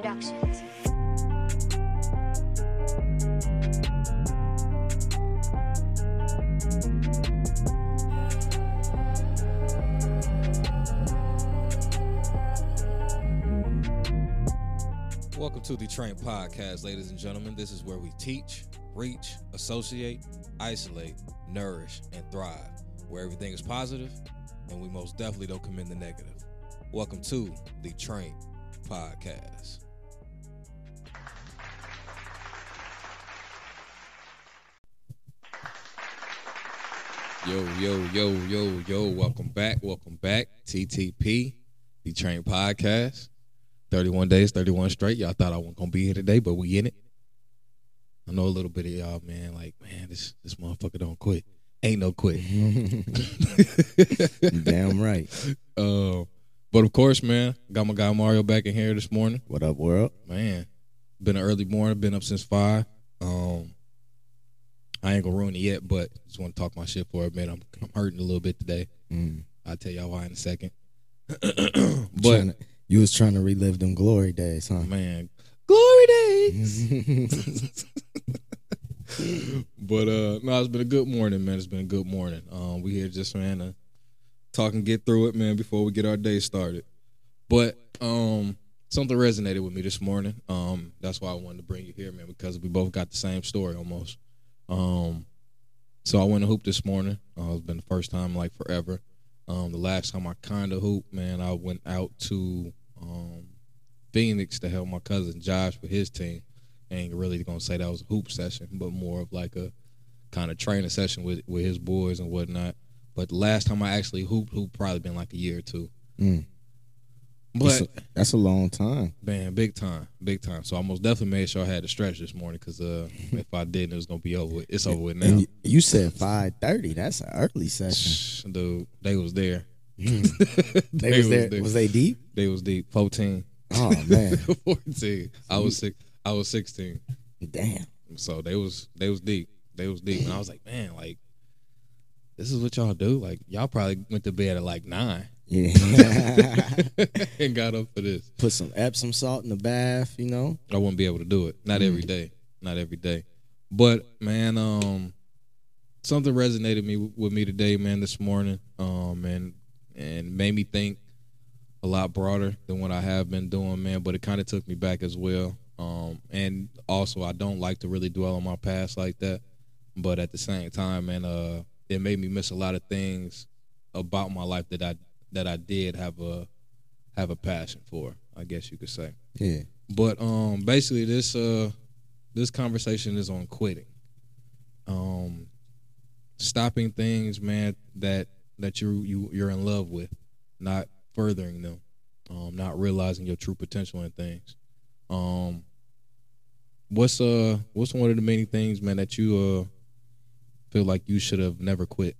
Productions. Welcome to the Train Podcast, ladies and gentlemen. This is where we teach, reach, associate, isolate, nourish, and thrive. Where everything is positive, and we most definitely don't come in the negative. Welcome to the Train Podcast. Yo, yo, yo, yo, yo. Welcome back. Welcome back. TTP, the Train Podcast. 31 days, 31 straight. Y'all thought I wasn't gonna be here today, but we in it. I know a little bit of y'all, man. Like, man, this this motherfucker don't quit. Ain't no quit. Damn right. Uh, but of course, man, got my guy Mario back in here this morning. What up, world? Man, been an early morning. Been up since five. Um, I ain't gonna ruin it yet, but just want to talk my shit for a minute. I'm I'm hurting a little bit today. Mm. I'll tell y'all why in a second. but Tryna- you was trying to relive them glory days, huh? man, glory days. but uh no, it's been a good morning, man. It's been a good morning. Um, we here just man to talk and get through it, man, before we get our day started. But um something resonated with me this morning. Um, that's why I wanted to bring you here, man, because we both got the same story almost. Um so I went to hoop this morning. Uh, it's been the first time like forever. Um, the last time I kind of hooped, man, I went out to um, Phoenix to help my cousin Josh with his team. I Ain't really gonna say that was a hoop session, but more of like a kind of training session with with his boys and whatnot. But the last time I actually hooped, hooped probably been like a year or two. Mm. But That's a, that's a long time. man, big time, big time. So I most definitely made sure I had to stretch this morning because uh, if I didn't, it was gonna be over. With. It's over with now. You, you said five thirty. That's an early session. Dude, they was there. They, was there. Was they deep? They was deep. Fourteen. Oh man, 14. I was six. I was 16. damn. So they was they was deep. They was deep, and I was like, man, like this is what y'all do. Like y'all probably went to bed at like nine Yeah. and got up for this. Put some Epsom salt in the bath. You know. I wouldn't be able to do it. Not every day. Not every day. But man, um, something resonated me with me today, man, this morning, um, and and made me think a lot broader than what I have been doing, man. But it kind of took me back as well. Um, and also I don't like to really dwell on my past like that. But at the same time, man, uh, it made me miss a lot of things about my life that I that I did have a have a passion for. I guess you could say. Yeah. But um, basically, this uh, this conversation is on quitting. Um, stopping things, man, that that you you you're in love with, not furthering them, um, not realizing your true potential in things. Um, what's uh what's one of the many things, man, that you uh feel like you should have never quit?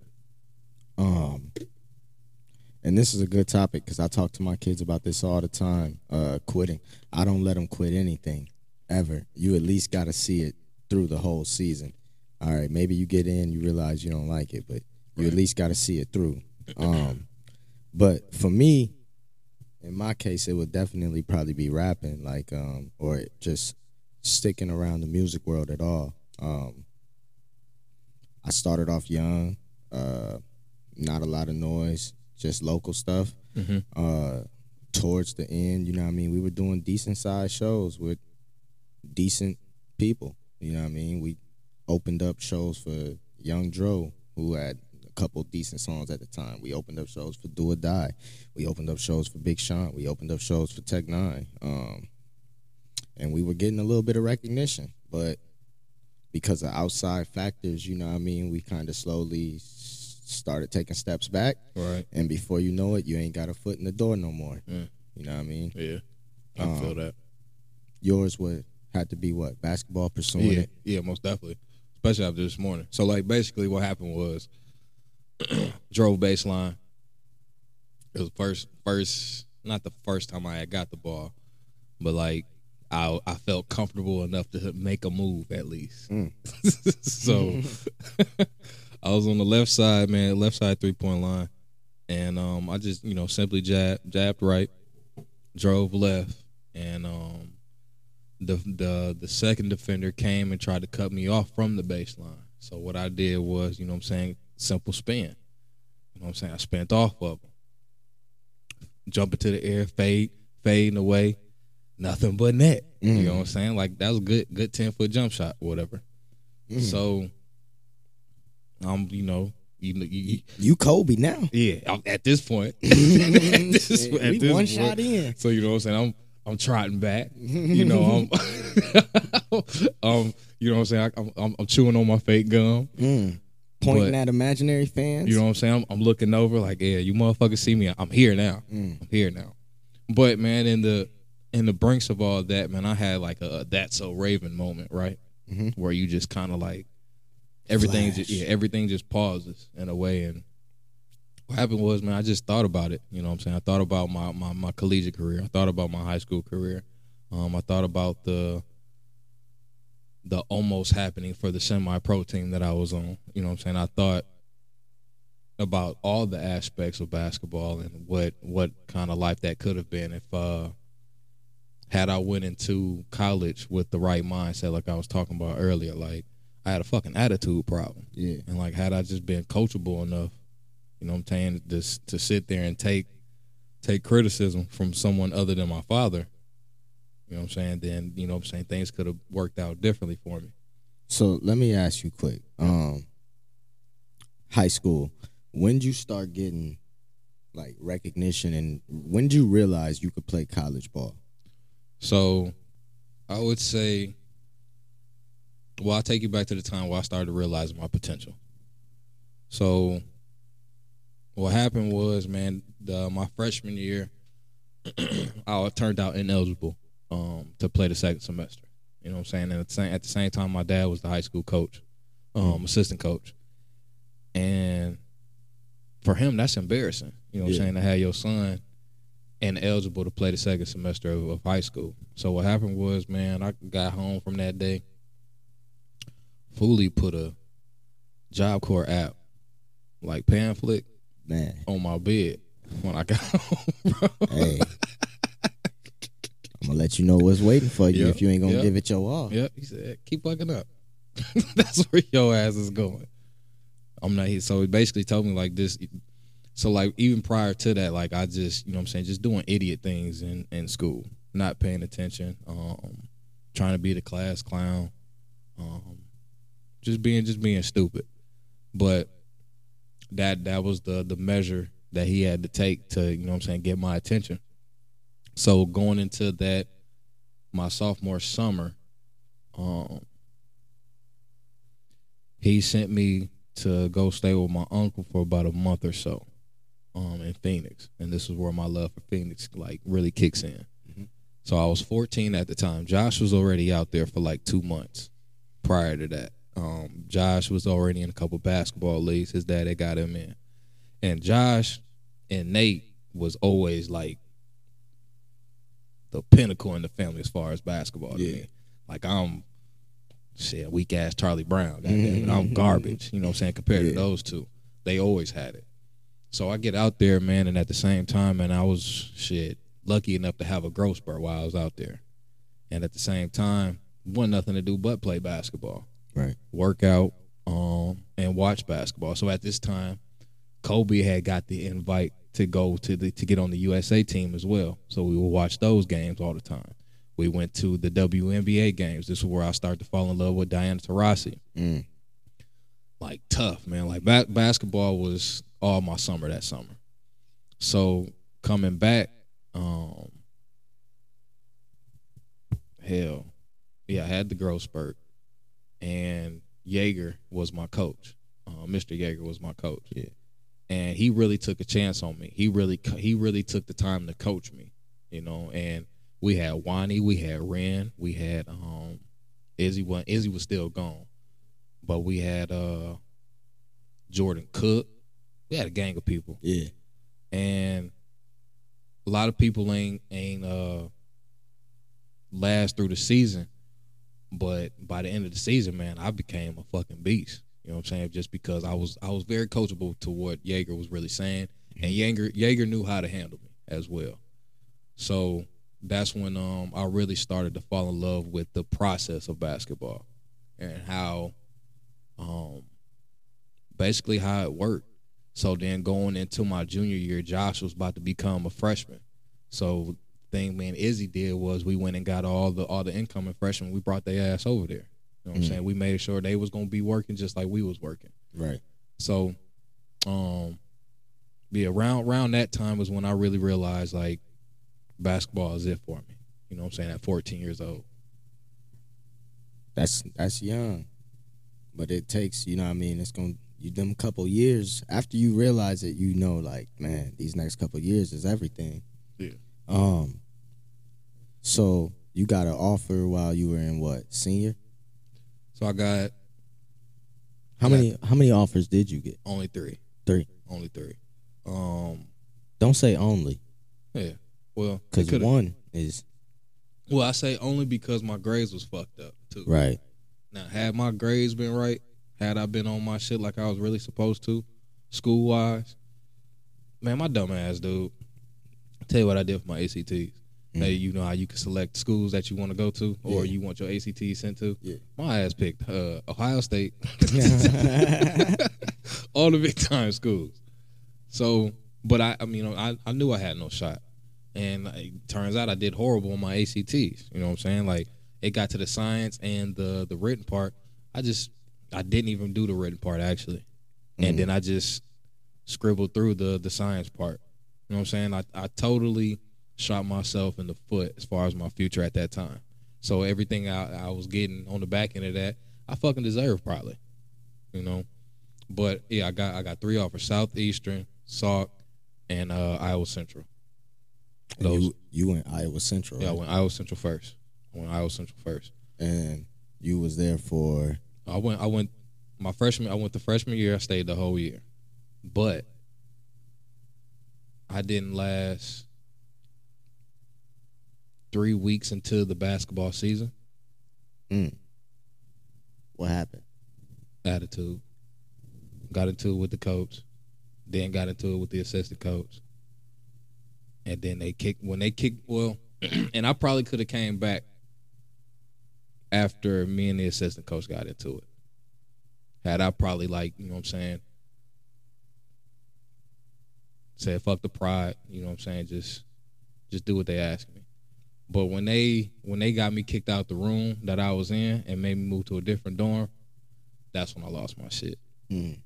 Um, and this is a good topic because I talk to my kids about this all the time. Uh, quitting. I don't let them quit anything ever. You at least got to see it through the whole season. All right, maybe you get in, you realize you don't like it, but you at least got to see it through. Um, but for me, in my case, it would definitely probably be rapping, like, um, or just sticking around the music world at all. Um, I started off young, uh, not a lot of noise, just local stuff. Mhm. Uh, towards the end, you know what I mean, we were doing decent sized shows with decent people. You know what I mean? We opened up shows for Young Dro, who had a couple decent songs at the time. We opened up shows for Do or Die. We opened up shows for Big Sean. We opened up shows for Tech N9ne. Um, and we were getting a little bit of recognition, but because of outside factors, you know what I mean, we kind of slowly started taking steps back. Right. And before you know it, you ain't got a foot in the door no more. Mm. You know what I mean? Yeah. I Um, feel that. Yours would had to be what basketball pursuing Yeah, it. yeah, most definitely. Especially after this morning. So like basically what happened was drove baseline. It was first first not the first time I had got the ball, but like I I felt comfortable enough to make a move at least. Mm. so I was on the left side, man, left side three point line. And um I just, you know, simply jab jabbed right, drove left, and um the the the second defender came and tried to cut me off from the baseline. So what I did was, you know what I'm saying, simple spin. You know what I'm saying? I spent off of him. Jump into the air, fade, fading away, nothing but net. You Mm. know what I'm saying? Like that was a good, good ten foot jump shot, whatever. Mm. So, um, you know, you, you, you You Kobe now. yeah, I'm- at this point, at this, at we this one point. shot in. So you know what I'm saying? I'm I'm trotting back. You know, I'm um, you know what I'm saying? I, I'm, I'm I'm chewing on my fake gum. Mm. Pointing But- at imaginary fans. You know what I'm saying? I'm, I'm looking over like, yeah, you motherfuckers see me. I'm here now. Mm. I'm here now. But man, in the in the brinks of all that, man, I had like a that's so Raven moment, right? Mhm. Where you just kind of like everything, just, yeah, everything just pauses in a way. And what happened was, man, I just thought about it. You know what I'm saying? I thought about my my, my collegiate career. I thought about my high school career. Um, I thought about the the almost happening for the semi pro team that I was on. You know what I'm saying? I thought about all the aspects of basketball and what what kind of life that could have been if uh had I went into college with the right mindset like I was talking about earlier like I had a fucking attitude problem Yeah. and like had I just been coachable enough you know what I'm saying just to sit there and take take criticism from someone other than my father you know what I'm saying then you know what I'm saying things could have worked out differently for me So let me ask you quick. Um, high school. When did you start getting like recognition, and when did you realize you could play college ball? So I would say, well, I'll take you back to the time where I started realizing my potential. So what happened was, man, the, my freshman year, I turned out ineligible um, to play the second semester. You know what I'm saying? And at the same, at the same time, my dad was the high school coach, um, assistant coach. And for him, that's embarrassing. You know what Yeah. I'm saying? To have your son ineligible to play the second semester of, of high school. So what happened was, man, I got home from that day. Fully put a Job Corps app, like pamphlet, Man, on my bed when I got home, bro. hey, I'm gonna let you know what's waiting for you Yeah, if you ain't gonna yeah. give it your all. Yep, he said, keep fucking up. That's where your ass is going. I'm not here. So he basically told me like this. So like even prior to that, like I just, you know what I'm saying, just doing idiot things in, in school, not paying attention, um, trying to be the class clown, um, just being just being stupid. But that that was the the measure that he had to take to, you know what I'm saying, get my attention. So going into that my sophomore summer, um, he sent me to go stay with my uncle for about a month or so, um, in Phoenix, and this is where my love for Phoenix like really kicks in. Mhm. So I was 14 at the time. Josh was already out there for like two months prior to that. Um, Josh was already in a couple basketball leagues. His dad had got him in, and Josh and Nate was always like the pinnacle in the family as far as basketball Yeah. me. Like I'm shit, weak ass Charlie Brown. goddamn it. I'm garbage. You know what I'm saying? Compared Yeah. to those two. They always had it. So I get out there, man, and at the same time, man, I was shit lucky enough to have a growth spurt while I was out there. And at the same time, wasn't nothing to do but play basketball Right. work out, um, and watch basketball. So at this time, Kobe had got the invite to go to the to get on the USA team as well. So we would watch those games all the time. We went to the WNBA games. This is where I started to fall in love with Diana Taurasi. Mm. Like tough, man. Like ba- basketball was all my summer that summer. So coming back, um, hell, yeah, I had the growth spurt, and Jaeger was my coach. Uh, Mr. Jaeger was my coach. Yeah. and he really took a chance on me. He really he really took the time to coach me, you know. And we had Wani, we had Ren, we had um Izzy. was Izzy was still gone, but we had uh Jordan Cook. We had a gang of people Yeah. and a lot of people ain't ain't uh last through the season, but by the end of the season, man, I became a fucking beast. You know what I'm saying? Just because I was I was very coachable to what Jaeger was really saying, and Jaeger Jaeger knew how to handle me as well. So that's when um I really started to fall in love with the process of basketball and how um basically how it worked. So then going into my junior year, Josh was about to become a freshman. So thing me and Izzy did was we went and got all the all the incoming freshmen. We brought their ass over there. You know what I'm Mm. saying? We made sure they was gonna be working just like we was working. Right. So, um, yeah, around around that time was when I really realized like basketball is it for me. You know what I'm saying? At 14 years old. That's that's young, but it takes you know what I mean. It's gonna you them couple years after you realize it. You know, like man, these next couple years is everything. Um. So you got an offer while you were in what senior? So I got How Yeah. many how many offers did you get? only three. Three. Only three. Um, Don't say only, yeah. Well, because one is Well, I say only because my grades was fucked up too. right. Now, had my grades been right, had I been on my shit like I was really supposed to, school wise, man, my dumb ass dude. Tell you what I did for my ACTs. Mm. Hey, you know how you can select schools that you want to go to, or Yeah. you want your ACT sent to. Yeah. My ass picked uh, Ohio State, all the big time schools. So, but I, I mean, I, I knew I had no shot, and it turns out I did horrible on my ACTs. You know what I'm saying? Like it got to the science and the the written part. I just I didn't even do the written part actually, and Mhm. then I just scribbled through the the science part. You know what I'm saying? I I totally shot myself in the foot as far as my future at that time. So everything I, I was getting on the back end of that, I fucking deserved probably. You know. But yeah, I got I got three offers: Southeastern, Sauk, and uh, Iowa Central. And Those- you you went Iowa Central, Yeah, I right? went Iowa Central first. I went Iowa Central first. and you was there for I went I went my freshman I went the freshman year, I stayed the whole year. But I didn't last three weeks into the basketball season. Mm. what happened? Attitude. Got into it with the coach. Then got into it with the assistant coach. And then they kicked when they kicked well, and I probably could have came back after me and the assistant coach got into it. Had I probably like, you know what I'm saying, said fuck the pride, you know what I'm saying, just just do what they ask me. But when they when they got me kicked out the room that I was in and made me move to a different dorm, that's when I lost my shit. Mm.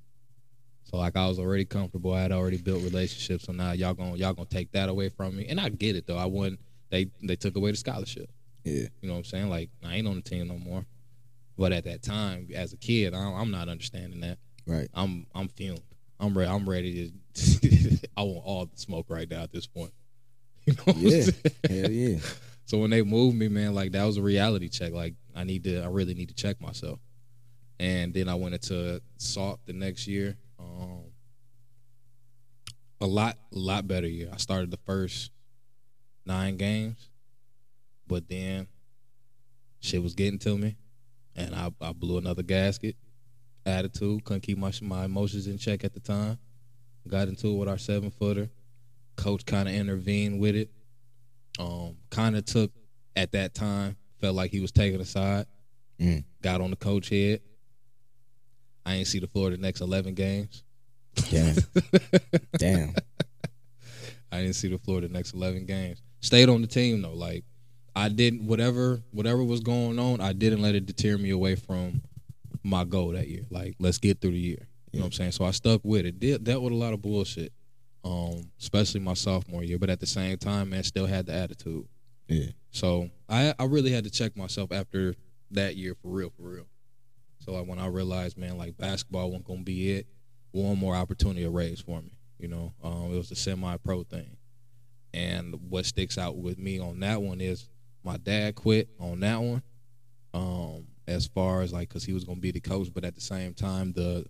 So like I was already comfortable. I had already built relationships. So now y'all gonna y'all gonna take that away from me. And I get it though. I wouldn't they they took away the scholarship. Yeah. You know what I'm saying? Like I ain't on the team no more. But at that time, as a kid, I, I'm not understanding that. Right. I'm I'm fumed. I'm ready. I'm ready to. I want all the smoke right now at this point. You know Yeah. Hell yeah. So when they moved me, man, like that was a reality check. Like I need to, I really need to check myself. And then I went into Sauk the next year. Um, a lot, a lot better year. I started the first nine games, but then shit was getting to me, and I, I blew another gasket. Attitude, couldn't keep my my emotions in check at the time. Got into it with our seven footer. Coach kind of intervened with it um, kind of took at that time felt like he was taking a side. Mm. Got on the coach head. I ain't see the floor the next eleven games. Damn. Damn. I didn't see the floor the next eleven games. Stayed on the team though. Like I didn't whatever whatever was going on. I didn't let it deter me away from my goal that year. Like let's get through the year. You know what I'm saying? So I stuck with it. Did dealt with a lot of bullshit. Um, especially my sophomore year, but at the same time, man, still had the attitude. Yeah. So I I really had to check myself after that year for real, for real. So like when I realized, man, like basketball wasn't gonna be it, one more opportunity arose for me. You know, um, it was the semi-pro thing, and what sticks out with me on that one is my dad quit on that one. Um, as far as like, cause he was gonna be the coach, but at the same time, the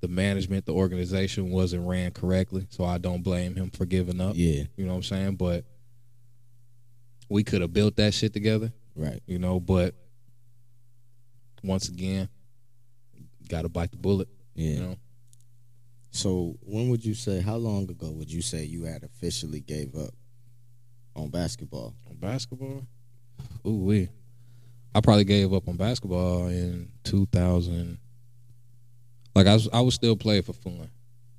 the management, the organization wasn't ran correctly. So I don't blame him for giving up. Yeah. You know what I'm saying? But we could have built that shit together, Right. you know, but once again, gotta bite the bullet, Yeah. you know. So when would you say? How long ago would you say you had officially gave up? on basketball? On basketball? Ooh wee. I probably gave up on basketball in 2000. Like I was, I was still play for fun.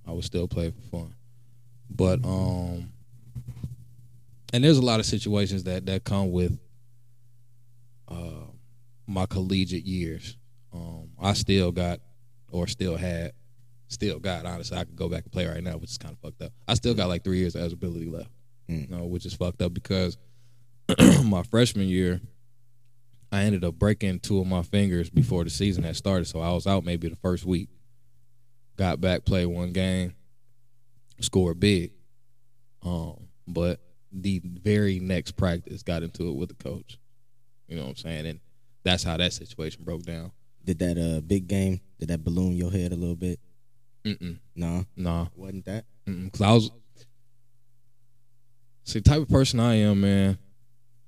I would still play for fun, but um, and there's a lot of situations that that come with uh my collegiate years. Um, I still got, or still had, still got. Honestly, I could go back and play right now, which is kind of fucked up. I still got like three years of eligibility left, Mm. you know, which is fucked up because my freshman year, I ended up breaking two of my fingers before the season had started. So I was out maybe the first week. Got back, played one game, scored big. Um, but the very next practice got into it with the coach. You know what I'm saying? And that's how that situation broke down. Did that uh big game? Did that balloon your head a little bit? Mm-mm. No, Nah. wasn't that? Mm-mm. Cause I was see the type of person I am, man.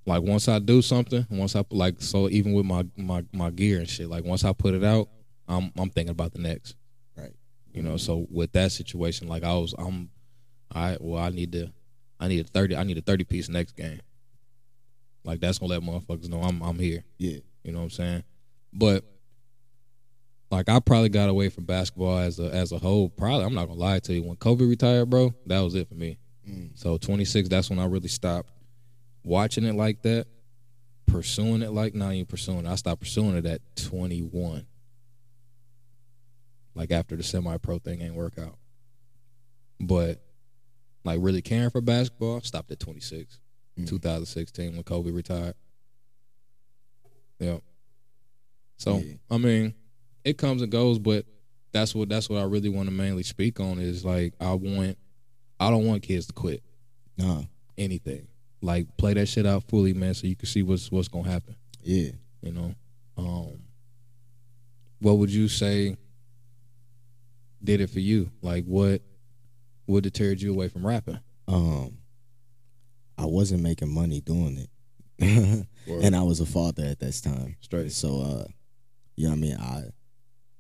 Like once I do something, once I like so even with my my my gear and shit, like once I put it out, I'm I'm thinking about the next. Right. You know, so with that situation, like I was I'm I well I need to I need a thirty I need a thirty piece next game. Like that's gonna let motherfuckers know I'm I'm here. Yeah. You know what I'm saying? But like I probably got away from basketball as a as a whole. Probably I'm not gonna lie to you. When Kobe retired, bro, that was it for me. Mm. So 26, that's when I really stopped watching it like that, pursuing it like not even pursuing. it. I stopped pursuing it at 21. Like after the semi pro thing ain't work out. But like really caring for basketball, stopped at 26. Mm. 2016 when Kobe retired. Yep. So Yeah. I mean, it comes and goes, but that's what that's what I really want to mainly speak on is like I want I don't want kids to quit Nah. anything. Like play that shit out fully, man, so you can see what's what's gonna happen. Yeah. You know, um, what would you say did it for you? Like what what deterred you away from rapping? Um, I wasn't making money doing it, and I was a father at that time. straight, So, uh, you know what I mean? I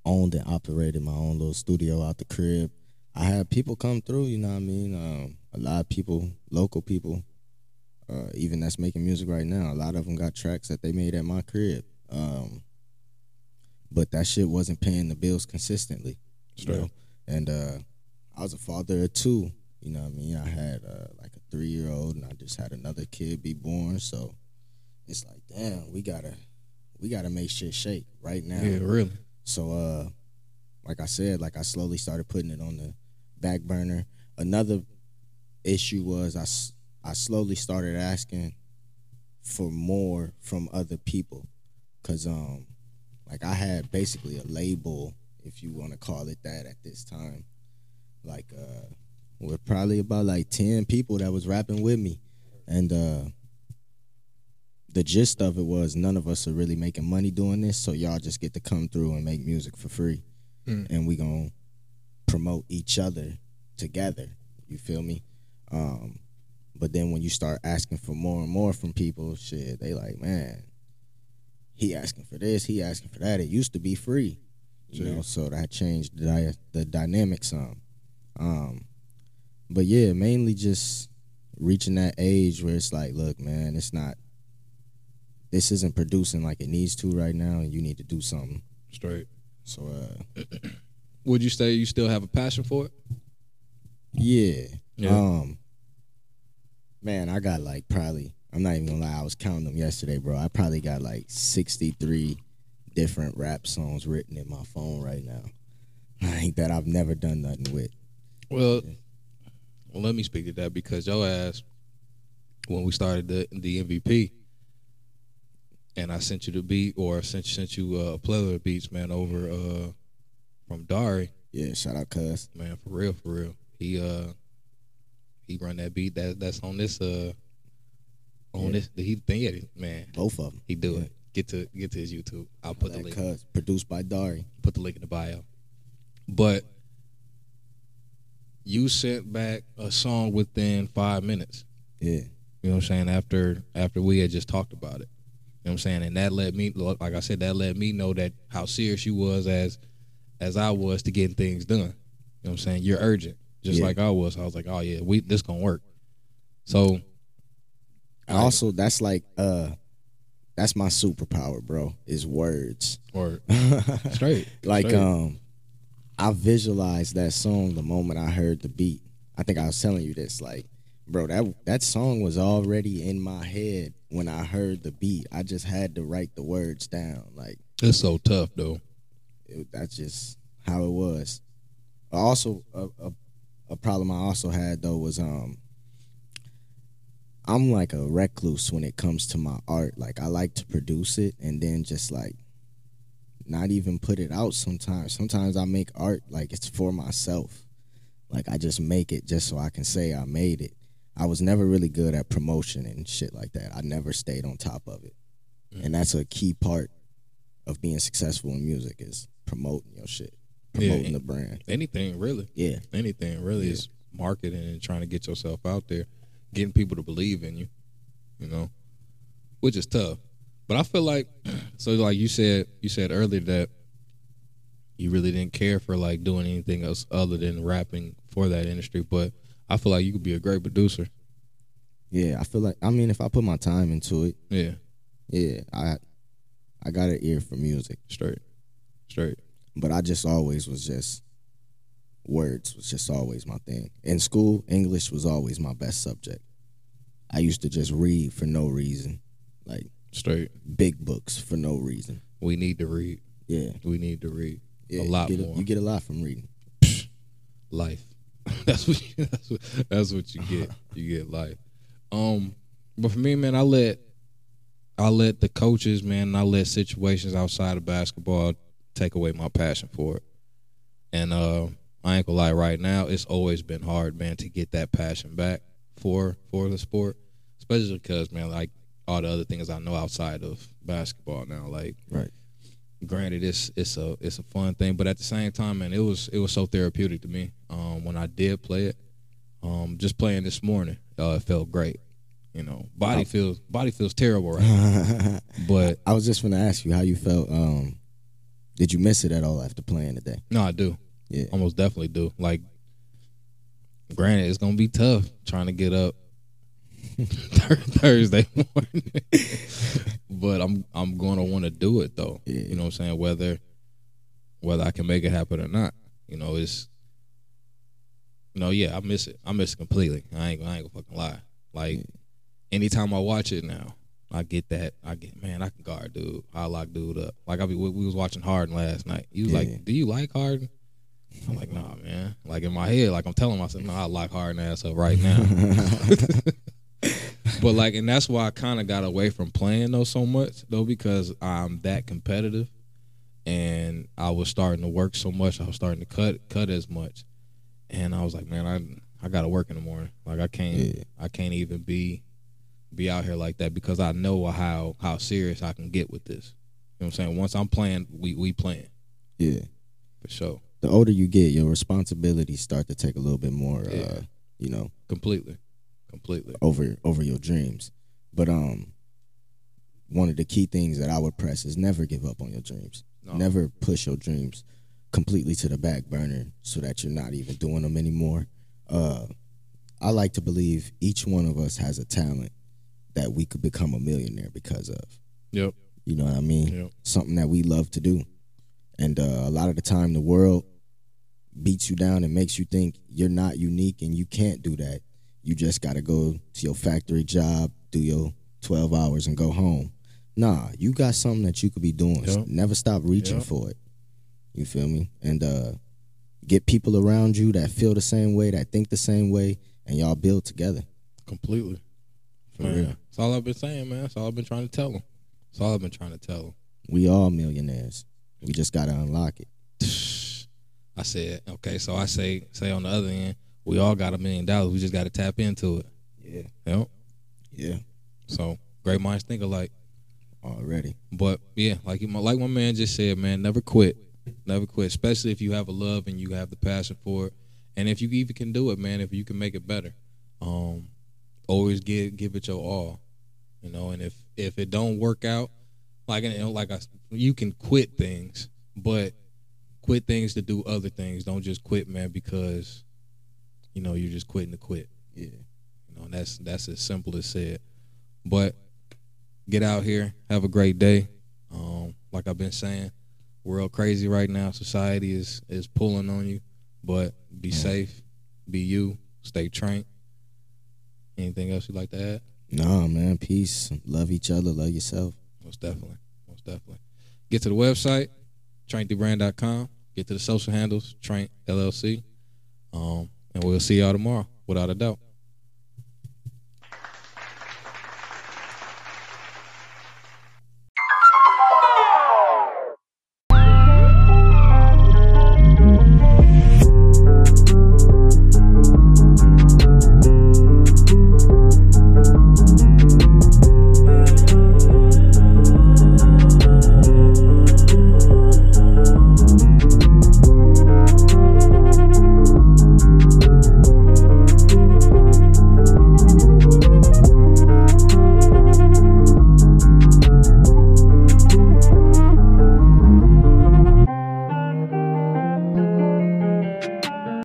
owned and operated my own little studio out the crib. I had people come through, you know what I mean? Um, a lot of people, local people, uh, even that's making music right now, a lot of them got tracks that they made at my crib. Um, but that shit wasn't paying the bills consistently. you know? And uh, I was a father of two. You know what I mean? I had uh, like a three year old, and I just had another kid be born. So it's like, damn, we gotta we gotta make shit shake right now. yeah, really, So uh like I said, like I slowly started putting it on the back burner. Another issue was I, I slowly started asking for more from other people cuz um like I had basically a label if you want to call it that at this time. Like uh with probably about like 10 people that was rapping with me and uh the gist of it was none of us are really making money doing this, so y'all just get to come through and make music for free, Mm. and we gonna promote each other together. You feel me? Um, but then when you start asking for more and more from people, shit, they like, man, he asking for this, he asking for that. It used to be free, you Sure. know, so that changed the dy- the dynamic some. Um, but yeah, mainly just reaching that age where it's like, look, man, it's not this isn't producing like it needs to right now, and you need to do something. straight. So, uh, Would you say you still have a passion for it? yeah, Yeah. um, man, I got like probably. I'm not even gonna lie. I was counting them yesterday, bro. I probably got like 63 different rap songs written in my phone right now. Like that I've never done nothing with. Well, well, let me speak to that because your ass, when we started the the MVP, and I sent you the beat or sent sent you uh, a plethora of beats, man, over uh, from Dari, Yeah, shout out Cuz. man, for real, for real. He uh he run that beat that that's on this uh on Yeah. this he thing yeah, man. Both of them. He do Yeah. it. Get to get to his YouTube. I'll put the link produced by Dari. put the link in the bio. But you sent back a song within five minutes. Yeah, You know what I'm saying? After after we had just talked about it. You know what I'm saying? And that let me like I said, that let me know that how serious you was as as I was to getting things done. You know what I'm saying? You're urgent. Just Yeah. like I was. I was like, Oh yeah, we this gonna work. So And also, that's like uh, that's my superpower, bro. Is words. Or straight. like Straight. um, I visualized that song the moment I heard the beat. I think I was telling you this, like, bro, that that song was already in my head when I heard the beat. I just had to write the words down. Like, It's so tough though. it, that's just how it was. Also, a, a a problem I also had though was um, I'm like a recluse when it comes to my art. Like I like to produce it and then just like not even put it out sometimes. Sometimes I make art like it's for myself. Like I just make it just so I can say I made it. I was never really good at promotion and shit like that. I never stayed on top of it. And that's a key part of being successful in music is promoting your shit. Yeah. Promoting the brand. Anything really. Yeah. Anything really Yeah. is marketing and trying to get yourself out there, getting people to believe in you. You know, which is tough. But I feel like, so like you said, you said earlier that you really didn't care for like doing anything else other than rapping for that industry. But I feel like you could be a great producer. Yeah, I feel like I mean if I put my time into it, Yeah, yeah, I I got an ear for music. straight, straight. But I just always was just words was just always my thing. In school, English was always my best subject. I used to just read for no reason. Like Straight. big books for no reason. We need to read. Yeah. We need to read yeah a lot you get more. you get a lot from reading. life. that's what you, that's what that's what you get. You get life. Um, but for me, man, I let I let the coaches, man, and I let situations outside of basketball take away my passion for it. And uh, I ain't gonna lie, right now it's always been hard, man, to get that passion back for for the sport, especially because, man, like all the other things I know outside of basketball now, like Right. granted it's it's a it's a fun thing but at the same time man it was it was so therapeutic to me um when i did play it um just playing this morning uh it felt great you know body feels body feels terrible right now, but I was just gonna ask you how you felt. Um, did you miss it at all after playing today? no i do. Yeah. almost definitely do. Like granted it's gonna be tough trying to get up thursday morning. But i'm i'm gonna want to do it though. Yeah. you know what i'm saying? Whether whether i can make it happen or not. You know it's you know yeah i miss it. I miss it completely. I ain't, I ain't gonna fucking lie. Like anytime i watch it now I get that. I get man. I can guard dude. I lock dude up. Like I be, we we was watching Harden last night. He was Yeah. like, "Do you like Harden?" I'm like, "Nah, man." Like in my head, like I'm telling myself, "No, I lock Harden ass up right now." but like, and that's why I kind of got away from playing though so much though because I'm that competitive, and I was starting to work so much. I was starting to cut cut as much, and I was like, man, I I got to work in the morning. Like I can't Yeah. I can't even be be out here like that because I know how how serious I can get with this. You know what I'm saying? Once I'm playing, we we playing Yeah. for sure, The older you get, your responsibilities start to take a little bit more. Yeah. Uh, you know, completely, completely. over over your dreams. But um, one of the key things that I would press is never give up on your dreams. No. Never push your dreams completely to the back burner so that you're not even doing them anymore. Uh, I like to believe each one of us has a talent that we could become a millionaire because of. Yep. You know what I mean? Yep. Something that we love to do. And uh, a lot of the time, the world beats you down and makes you think you're not unique and you can't do that. You just got to go to your factory job, do your 12 hours, and go home. Nah, you got something that you could be doing. Yep. Never stop reaching Yep. for it. You feel me? And uh, get people around you that feel the same way, that think the same way, and y'all build together. Completely. For Man, real. That's all I've been saying, man. That's all I've been trying to tell them. That's all I've been trying to tell them. We all millionaires. We just got to unlock it. I said, okay, so I say say on the other end, we all got a million dollars. We just got to tap into it. Yeah. Yep. Yeah. So great minds think alike. Already. But yeah, like my like my man just said, man, never quit, never quit. Especially if you have a love and you have the passion for it, and if you even can do it, man, if you can make it better, um, always give give it your all, you know. And if if it don't work out, like you know, like I, you can quit things, but quit things to do other things. Don't just quit, man, because you know you're just quitting to quit. Yeah. You know, and that's that's as simple as said. But get out here, have a great day. Um, like I've been saying, world crazy right now. Society is is pulling on you, but be safe, be you, stay trained. Anything else you'd like to add? Nah, man. Peace. Love each other. Love yourself. Most definitely. Most definitely. Get to the website, trainthbrand.com. Get to the social handles, Train LLC. Um, and we'll see y'all tomorrow, without a doubt.